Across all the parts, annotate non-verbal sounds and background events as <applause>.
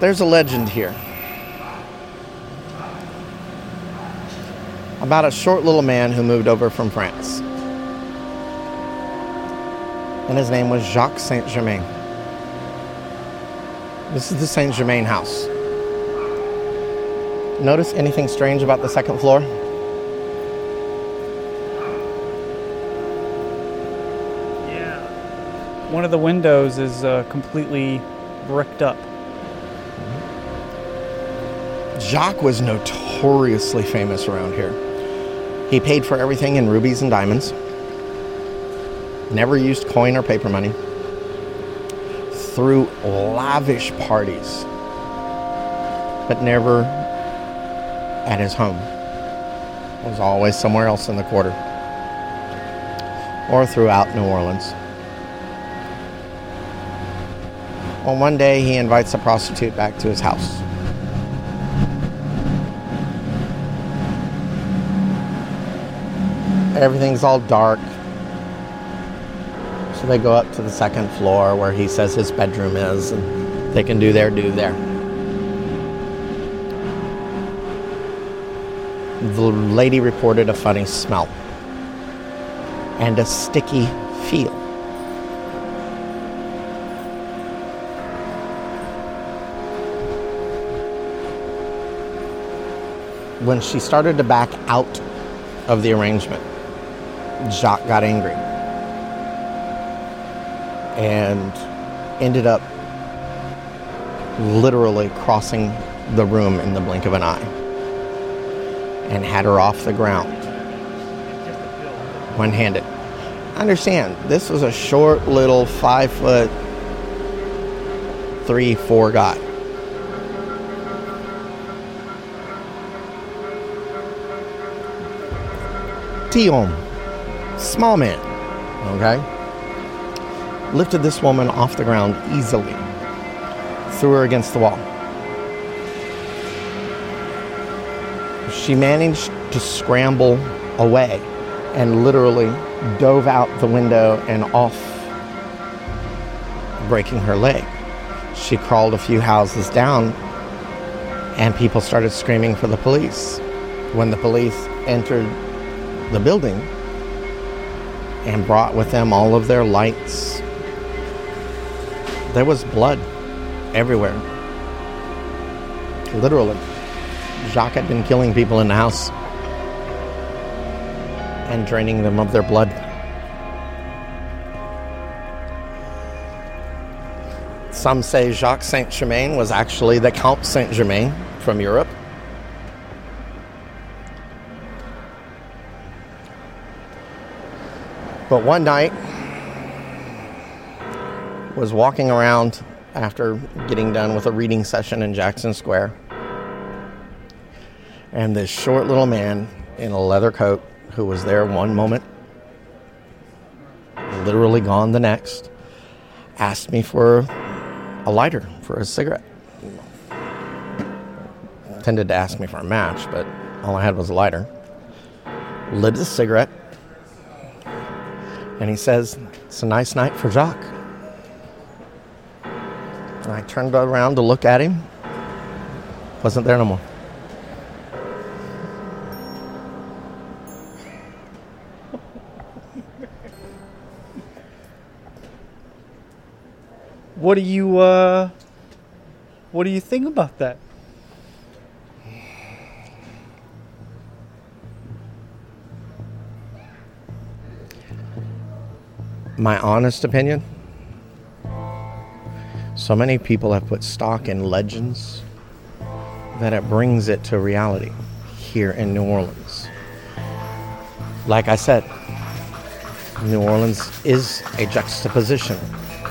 there's a legend here about a short little man who moved over from France. And his name was Jacques Saint Germain. This is the Saint Germain house. Notice anything strange about the second floor? Yeah. One of the windows is uh, completely bricked up. Jacques was notoriously famous around here. He paid for everything in rubies and diamonds, never used coin or paper money, threw lavish parties, but never at his home. It was always somewhere else in the quarter or throughout New Orleans. Well, one day he invites a prostitute back to his house. Everything's all dark. So they go up to the second floor where he says his bedroom is, and they can do their do there. The lady reported a funny smell and a sticky feel. When she started to back out of the arrangement, Jacques got angry and ended up literally crossing the room in the blink of an eye and had her off the ground one handed. Understand, this was a short little five foot three, four guy. Tion, small man, okay? Lifted this woman off the ground easily, threw her against the wall. She managed to scramble away and literally dove out the window and off, breaking her leg. She crawled a few houses down, and people started screaming for the police. When the police entered the building and brought with them all of their lights, there was blood everywhere. Literally. Jacques had been killing people in the house and draining them of their blood. Some say Jacques Saint Germain was actually the Count Saint Germain from Europe. But one night, was walking around after getting done with a reading session in Jackson Square. And this short little man in a leather coat who was there one moment, literally gone the next, asked me for a lighter for a cigarette. Tended to ask me for a match, but all I had was a lighter. Lit the cigarette, and he says, It's a nice night for Jacques. And I turned around to look at him. Wasn't there no more. What do you uh what do you think about that? My honest opinion so many people have put stock in legends that it brings it to reality here in New Orleans. Like I said, New Orleans is a juxtaposition.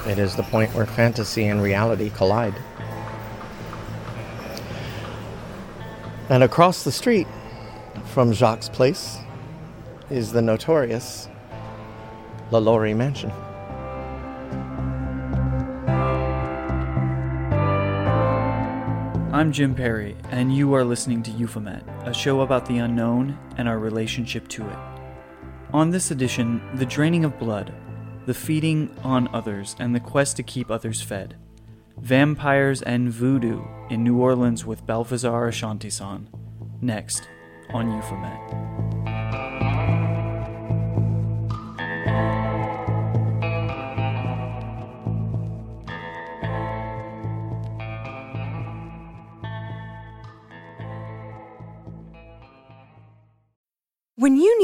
It is the point where fantasy and reality collide. And across the street from Jacques' place is the notorious LaLaurie Mansion. I'm Jim Perry, and you are listening to Euphomet, a show about the unknown and our relationship to it. On this edition, the draining of blood, the feeding on others, and the quest to keep others fed. Vampires and Voodoo in New Orleans with Belfazaar Ashantison. Next on Euphomet.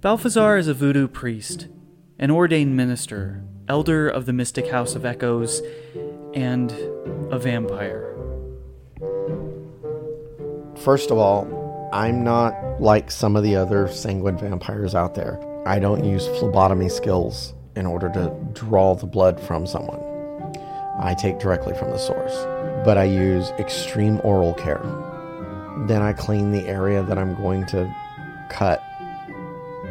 Belfazaar is a voodoo priest, an ordained minister, elder of the mystic house of echoes, and a vampire. First of all, I'm not like some of the other sanguine vampires out there. I don't use phlebotomy skills in order to draw the blood from someone. I take directly from the source, but I use extreme oral care. Then I clean the area that I'm going to cut,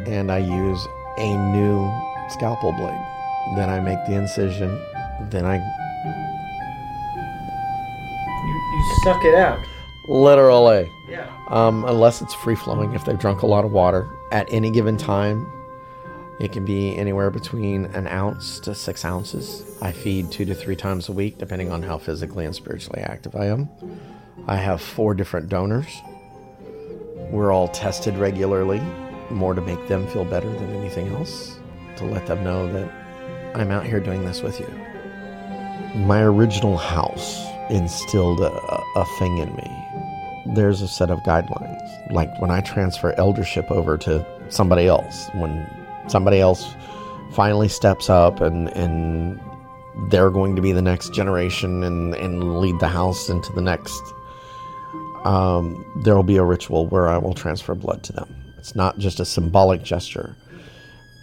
and I use a new scalpel blade. Then I make the incision. Then I You, you suck it out. literally Yeah. um, unless it's free flowing. If they've drunk a lot of water at any given time, it can be anywhere between an ounce to six ounces. I feed two to three times a week, depending on how physically and spiritually active I am. I have four different donors. We're all tested regularly, more to make them feel better than anything else, to let them know that I'm out here doing this with you. My original house instilled a, a thing in me there's a set of guidelines. Like when I transfer eldership over to somebody else, when somebody else finally steps up and, and they're going to be the next generation and, and lead the house into the next, um, there will be a ritual where I will transfer blood to them. It's not just a symbolic gesture,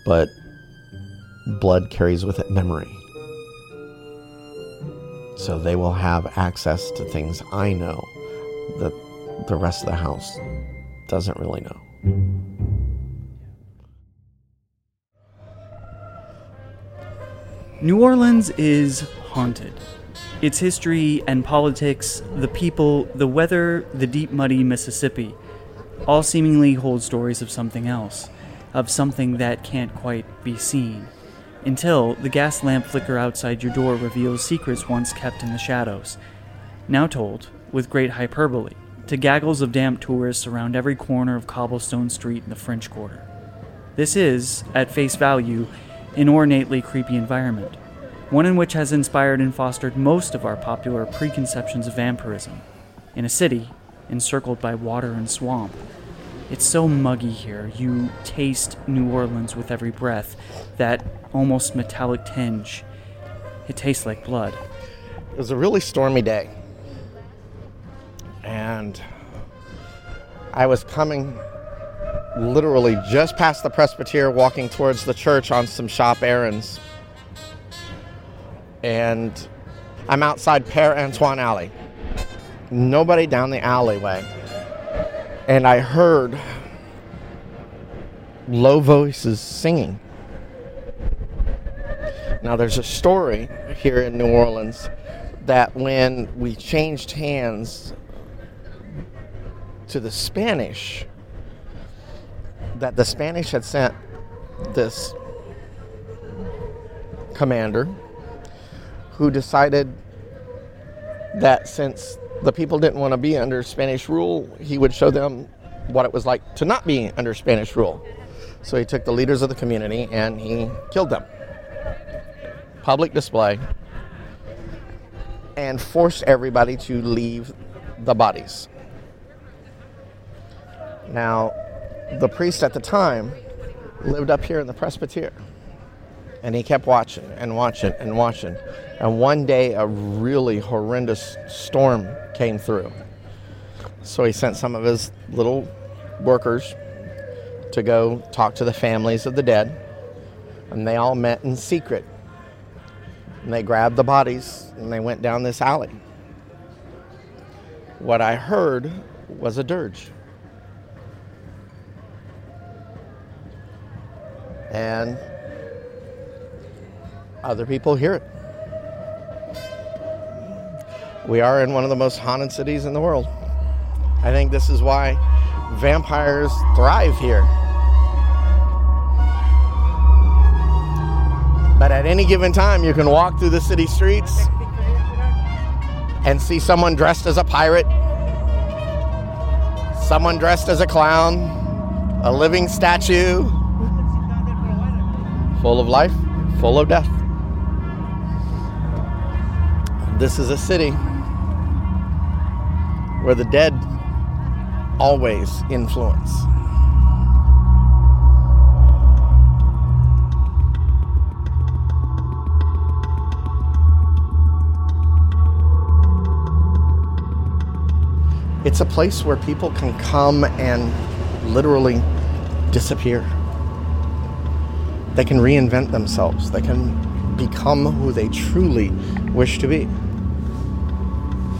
but blood carries with it memory. So they will have access to things I know that the rest of the house doesn't really know. New Orleans is haunted. Its history and politics, the people, the weather, the deep, muddy Mississippi, all seemingly hold stories of something else, of something that can't quite be seen. Until the gas lamp flicker outside your door reveals secrets once kept in the shadows, now told, with great hyperbole, to gaggles of damp tourists around every corner of Cobblestone Street in the French Quarter. This is, at face value, an ornately creepy environment, one in which has inspired and fostered most of our popular preconceptions of vampirism. In a city encircled by water and swamp. It's so muggy here, you taste New Orleans with every breath, that almost metallic tinge. It tastes like blood. It was a really stormy day. And I was coming literally just past the presbytery, walking towards the church on some shop errands. And I'm outside Père Antoine Alley. Nobody down the alleyway. And I heard low voices singing. Now, there's a story here in New Orleans that when we changed hands to the Spanish, that the Spanish had sent this commander who decided that since the people didn't want to be under Spanish rule, he would show them what it was like to not be under Spanish rule. So he took the leaders of the community and he killed them. Public display. And forced everybody to leave the bodies. Now, the priest at the time lived up here in the presbytery. And he kept watching and watching and watching. And one day, a really horrendous storm came through. So he sent some of his little workers to go talk to the families of the dead. And they all met in secret. And they grabbed the bodies and they went down this alley. What I heard was a dirge. And other people hear it. We are in one of the most haunted cities in the world. I think this is why vampires thrive here. But at any given time, you can walk through the city streets and see someone dressed as a pirate, someone dressed as a clown, a living statue, full of life, full of death. This is a city where the dead always influence. It's a place where people can come and literally disappear. They can reinvent themselves. They can become who they truly wish to be.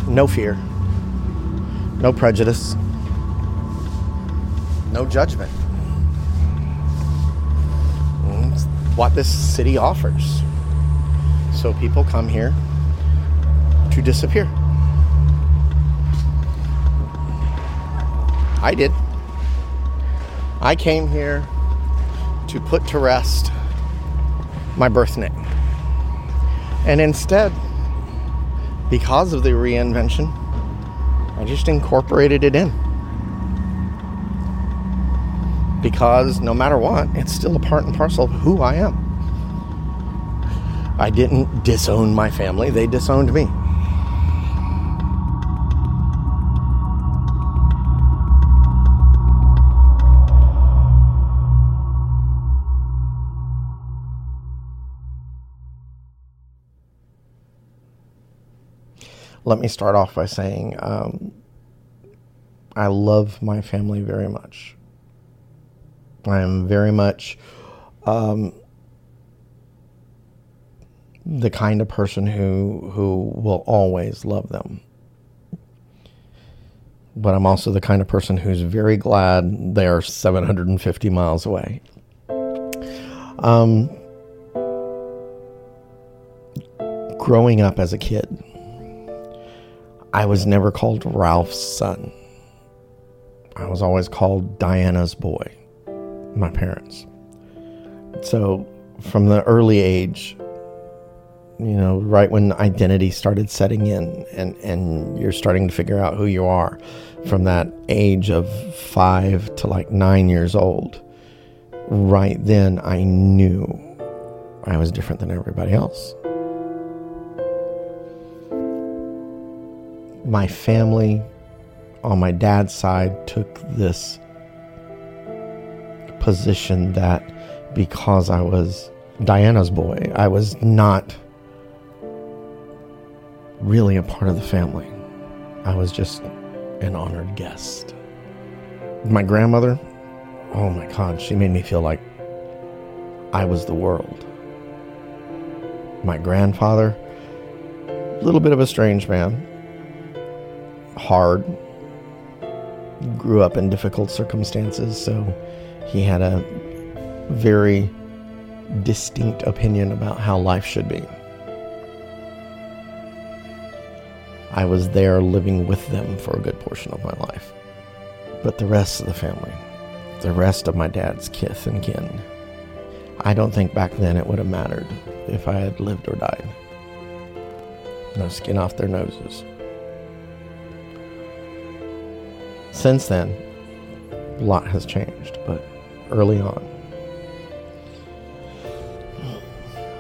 No fear, no prejudice, no judgment. It's what this city offers. So people come here to disappear. I did. I came here to put to rest my birth name. And instead, because of the reinvention, I just incorporated it in. Because no matter what, it's still a part and parcel of who I am. I didn't disown my family, they disowned me. Let me start off by saying um, I love my family very much. I am very much um, the kind of person who who will always love them. But I'm also the kind of person who's very glad they are 750 miles away. Um, growing up as a kid, I was never called Ralph's son. I was always called Diana's boy, my parents. So, from the early age, you know, right when identity started setting in and, and you're starting to figure out who you are, from that age of five to like nine years old, right then I knew I was different than everybody else. My family on my dad's side took this position that because I was Diana's boy, I was not really a part of the family. I was just an honored guest. My grandmother, oh my God, she made me feel like I was the world. My grandfather, a little bit of a strange man, hard, grew up in difficult circumstances, so he had a very distinct opinion about how life should be. I was there living with them for a good portion of my life. But the rest of the family, the rest of my dad's kith and kin, I don't think back then it would have mattered if I had lived or died. No skin off their noses. Since then, a lot has changed, but early on,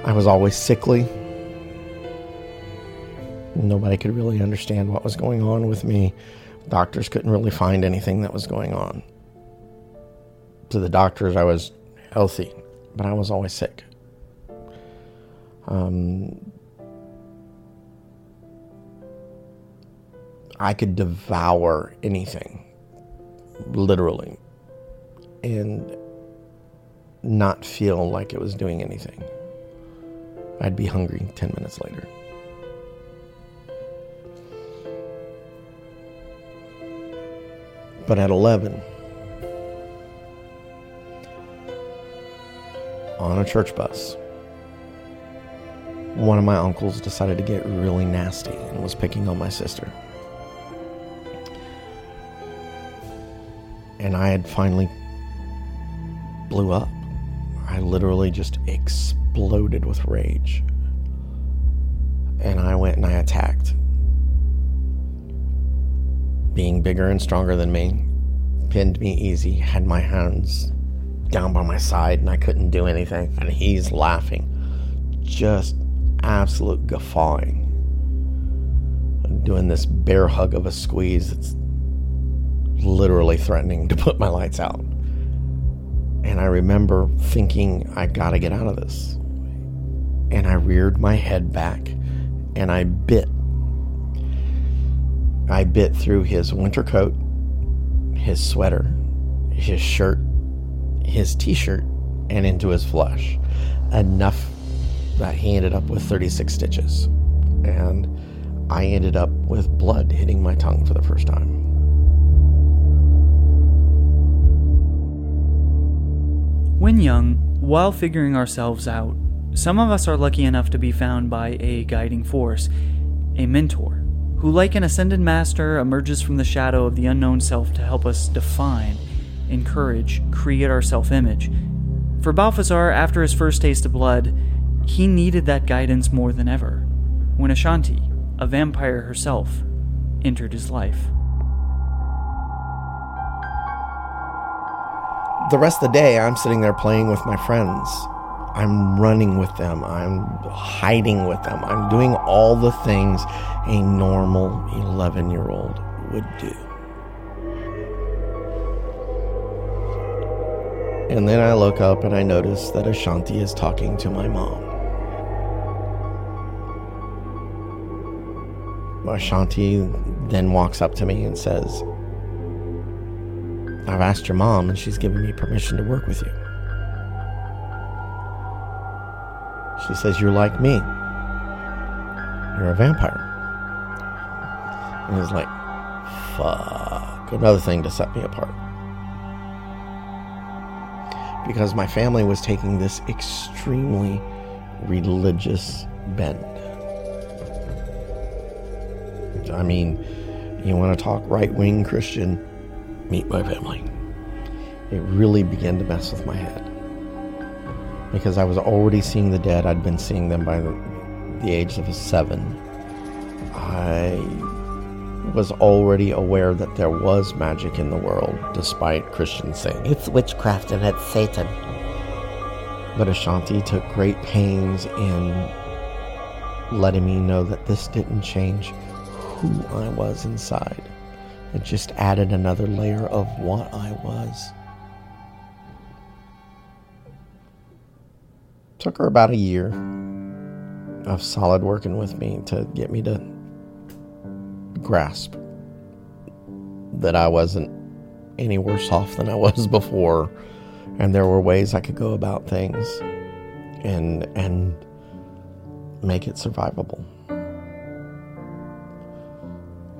I was always sickly. Nobody could really understand what was going on with me. Doctors couldn't really find anything that was going on. To the doctors, I was healthy, but I was always sick. Um, I could devour anything literally, and not feel like it was doing anything. I'd be hungry 10 minutes later. But at 11, on a church bus, one of my uncles decided to get really nasty and was picking on my sister. And I had finally blew up. I literally just exploded with rage. And I went and I attacked. Being bigger and stronger than me, pinned me easy, had my hands down by my side, and I couldn't do anything. And he's laughing. Just absolute guffawing. Doing this bear hug of a squeeze literally threatening to put my lights out. And I remember thinking, I gotta get out of this. And I reared my head back and I bit. I bit through his winter coat, his sweater, his shirt, his t shirt, and into his flesh. Enough that he ended up with 36 stitches. And I ended up with blood hitting my tongue for the first time. When young, while figuring ourselves out, some of us are lucky enough to be found by a guiding force, a mentor, who, like an ascended master, emerges from the shadow of the unknown self to help us define, encourage, create our self image. For Belfazaar, after his first taste of blood, he needed that guidance more than ever when Ashanti, a vampire herself, entered his life. The rest of the day, I'm sitting there playing with my friends. I'm running with them. I'm hiding with them. I'm doing all the things a normal 11 year old would do. And then I look up and I notice that Ashanti is talking to my mom. Ashanti then walks up to me and says, I've asked your mom and she's given me permission to work with you. She says, You're like me. You're a vampire. And he's like, Fuck. Another thing to set me apart. Because my family was taking this extremely religious bend. I mean, you want to talk right wing Christian, meet my family. It really began to mess with my head. Because I was already seeing the dead, I'd been seeing them by the, the age of seven. I was already aware that there was magic in the world, despite Christians saying it's witchcraft and it's Satan. But Ashanti took great pains in letting me know that this didn't change who I was inside. It just added another layer of what I was. Took her about a year of solid working with me to get me to grasp that I wasn't any worse off than I was <laughs> before and there were ways I could go about things and and make it survivable.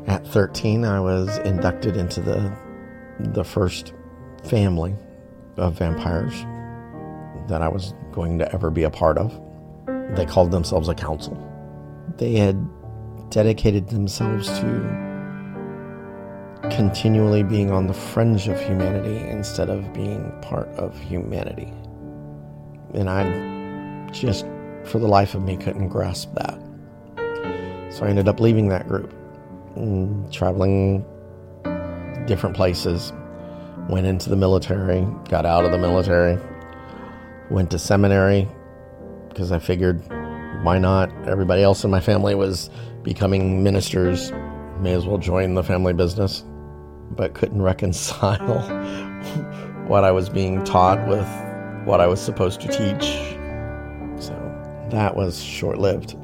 At 13, I was inducted into the the first family of vampires that I was going to ever be a part of. They called themselves a council. They had dedicated themselves to continually being on the fringe of humanity instead of being part of humanity. And I just, for the life of me, couldn't grasp that. So I ended up leaving that group Mm, traveling different places. Went into the military, got out of the military, went to seminary, because I figured why not? Everybody else in my family was becoming ministers. May as well join the family business. But couldn't <laughs> reconcile what I was being taught with what I was supposed to teach. So that was short lived.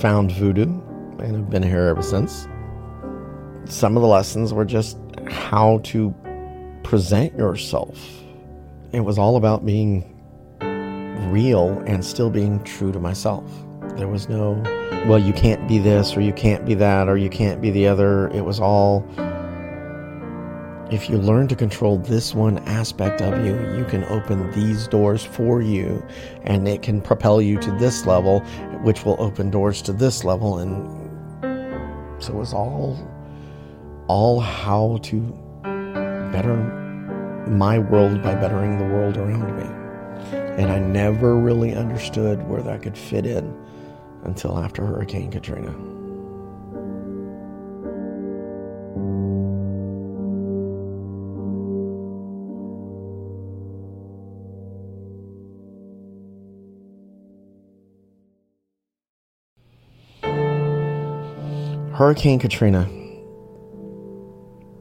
Found voodoo and have been here ever since. Some of the lessons were just how to present yourself. It was all about being real and still being true to myself. There was no, well, you can't be this or you can't be that or you can't be the other. It was all, if you learn to control this one aspect of you, you can open these doors for you and it can propel you to this level, which will open doors to this level. And so it's all, all how to better my world by bettering the world around me. And I never really understood where that could fit in until after Hurricane Katrina. Hurricane Katrina,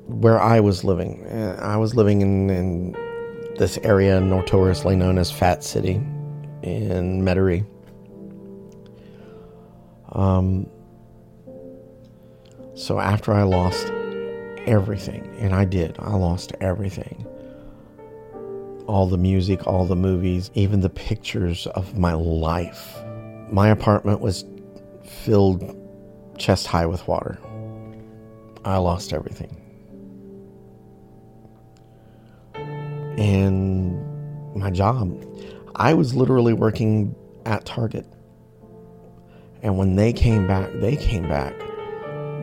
where I was living, I was living in, in this area notoriously known as Fat City in Metairie. Um, so after I lost everything, and I did, I lost everything all the music, all the movies, even the pictures of my life. My apartment was filled chest high with water. I lost everything. And my job, I was literally working at Target. And when they came back, they came back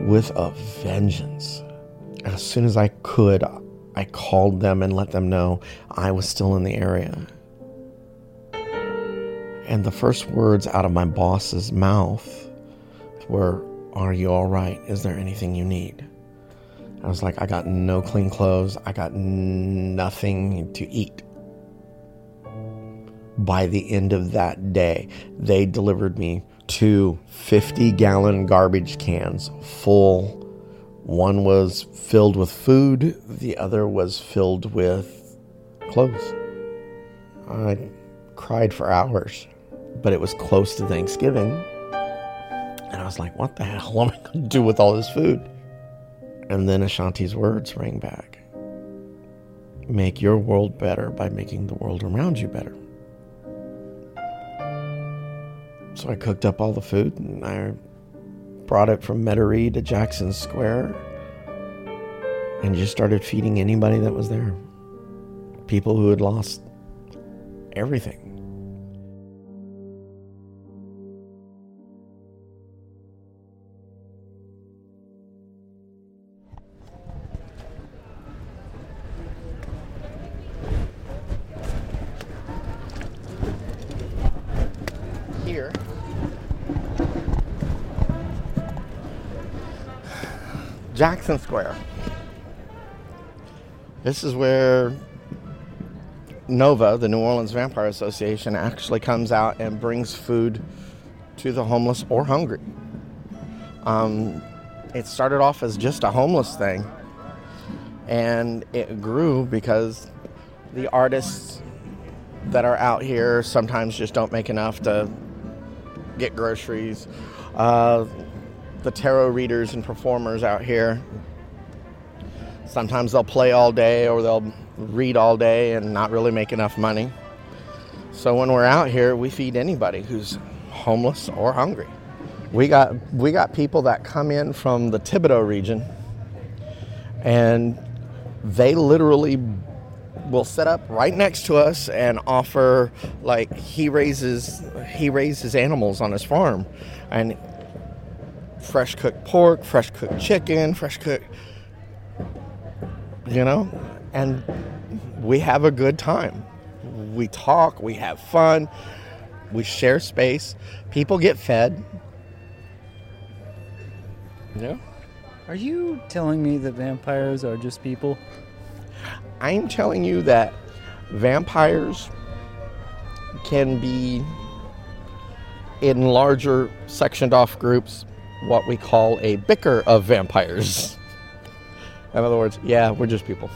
with a vengeance. As soon as I could, I called them and let them know I was still in the area. And the first words out of my boss's mouth were, Are you all right? Is there anything you need? I was like, I got no clean clothes. I got nothing to eat. By the end of that day, they delivered me two 50 gallon garbage cans full. One was filled with food, the other was filled with clothes. I cried for hours, but it was close to Thanksgiving. And I was like, what the hell am I going to do with all this food? And then Ashanti's words rang back Make your world better by making the world around you better. So I cooked up all the food and I brought it from Metairie to Jackson Square and just started feeding anybody that was there. People who had lost everything. Jackson Square. This is where Nova, the New Orleans Vampire Association, actually comes out and brings food to the homeless or hungry. Um, it started off as just a homeless thing, and it grew because the artists that are out here sometimes just don't make enough to get groceries. Uh, the tarot readers and performers out here. Sometimes they'll play all day or they'll read all day and not really make enough money. So when we're out here, we feed anybody who's homeless or hungry. We got we got people that come in from the Thibodaux region and they literally will set up right next to us and offer like he raises he raises animals on his farm and fresh cooked pork, fresh cooked chicken, fresh cooked you know, and we have a good time. We talk, we have fun, we share space. People get fed. Yeah. Are you telling me that vampires are just people? I'm telling you that vampires can be in larger sectioned off groups what we call a bicker of vampires. In other words, yeah, we're just people.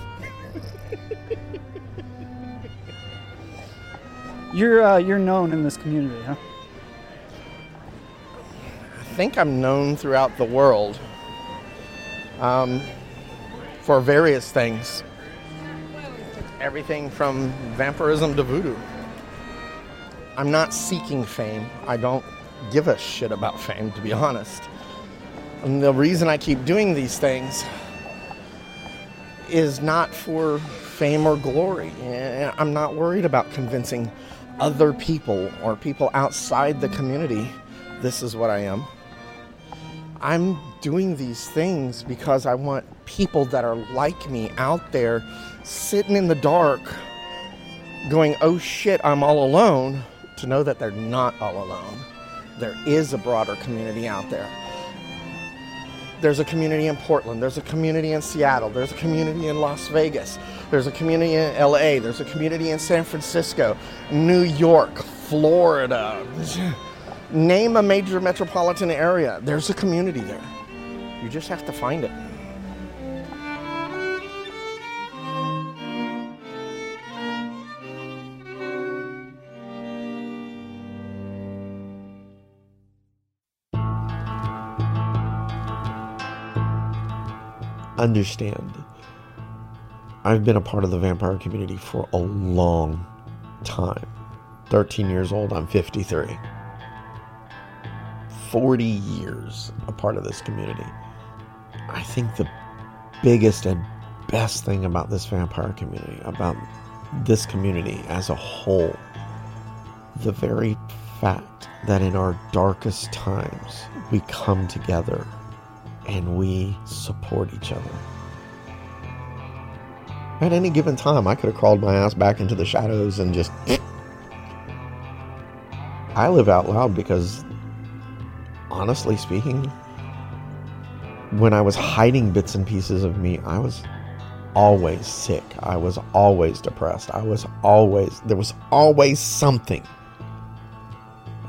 You're uh, you're known in this community, huh? I think I'm known throughout the world um, for various things. Everything from vampirism to voodoo. I'm not seeking fame. I don't give a shit about fame, to be honest. And the reason I keep doing these things is not for fame or glory. Eh, I'm not worried about convincing other people or people outside the community this is what I am. I'm doing these things because I want people that are like me out there sitting in the dark going, oh shit, I'm all alone, to know that they're not all alone. There is a broader community out there. There's a community in Portland, there's a community in Seattle, there's a community in Las Vegas, there's a community in LA, there's a community in San Francisco, New York, Florida. <sighs> Name a major metropolitan area, there's a community there. You just have to find it. Understand, I've been a part of the vampire community for a long time. 13 years old, I'm 53. 40 years a part of this community. I think the biggest and best thing about this vampire community, about this community as a whole, the very fact that in our darkest times we come together and we support each other. At any given time, I could have crawled my ass back into the shadows and just. I live out loud because, honestly speaking, when I was hiding bits and pieces of me, I was always sick. I was always depressed. I was always, there was always something.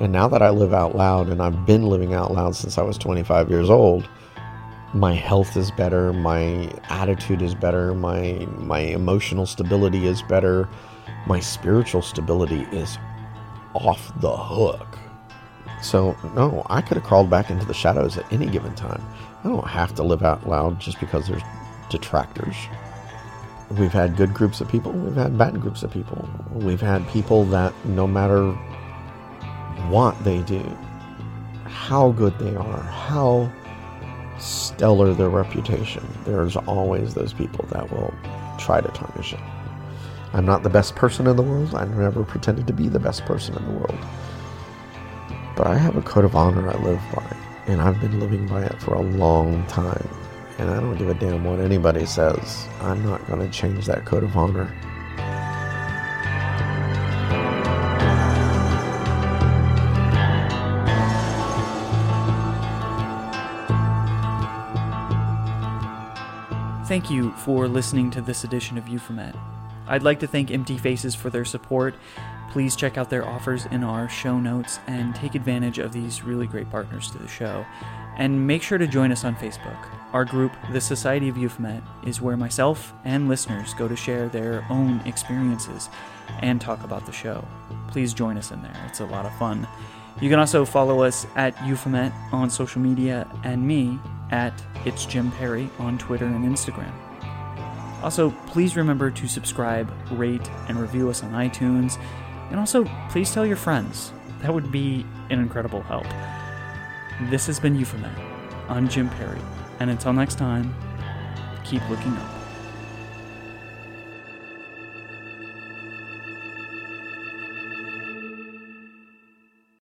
And now that I live out loud, and I've been living out loud since I was 25 years old, my health is better, my attitude is better, my my emotional stability is better, my spiritual stability is off the hook. So no, I could have crawled back into the shadows at any given time. I don't have to live out loud just because there's detractors. We've had good groups of people, we've had bad groups of people. We've had people that no matter what they do, how good they are, how stellar their reputation, there's always those people that will try to tarnish it. I'm not the best person in the world. I never pretended to be the best person in the world. But I have a code of honor I live by, and I've been living by it for a long time. And I don't give a damn what anybody says. I'm not going to change that code of honor. Thank you for listening to this edition of Euphomet. I'd like to thank Empty Faces for their support. Please check out their offers in our show notes and take advantage of these really great partners to the show. And make sure to join us on Facebook. Our group, the Society of Euphomet, is where myself and listeners go to share their own experiences and talk about the show. Please join us in there, it's a lot of fun. You can also follow us at Euphomet on social media and me at It's Jim Perry on Twitter and Instagram. Also, please remember to subscribe, rate, and review us on iTunes. And also, please tell your friends. That would be an incredible help. This has been Euphomet. I'm Jim Perry. And until next time, keep looking up.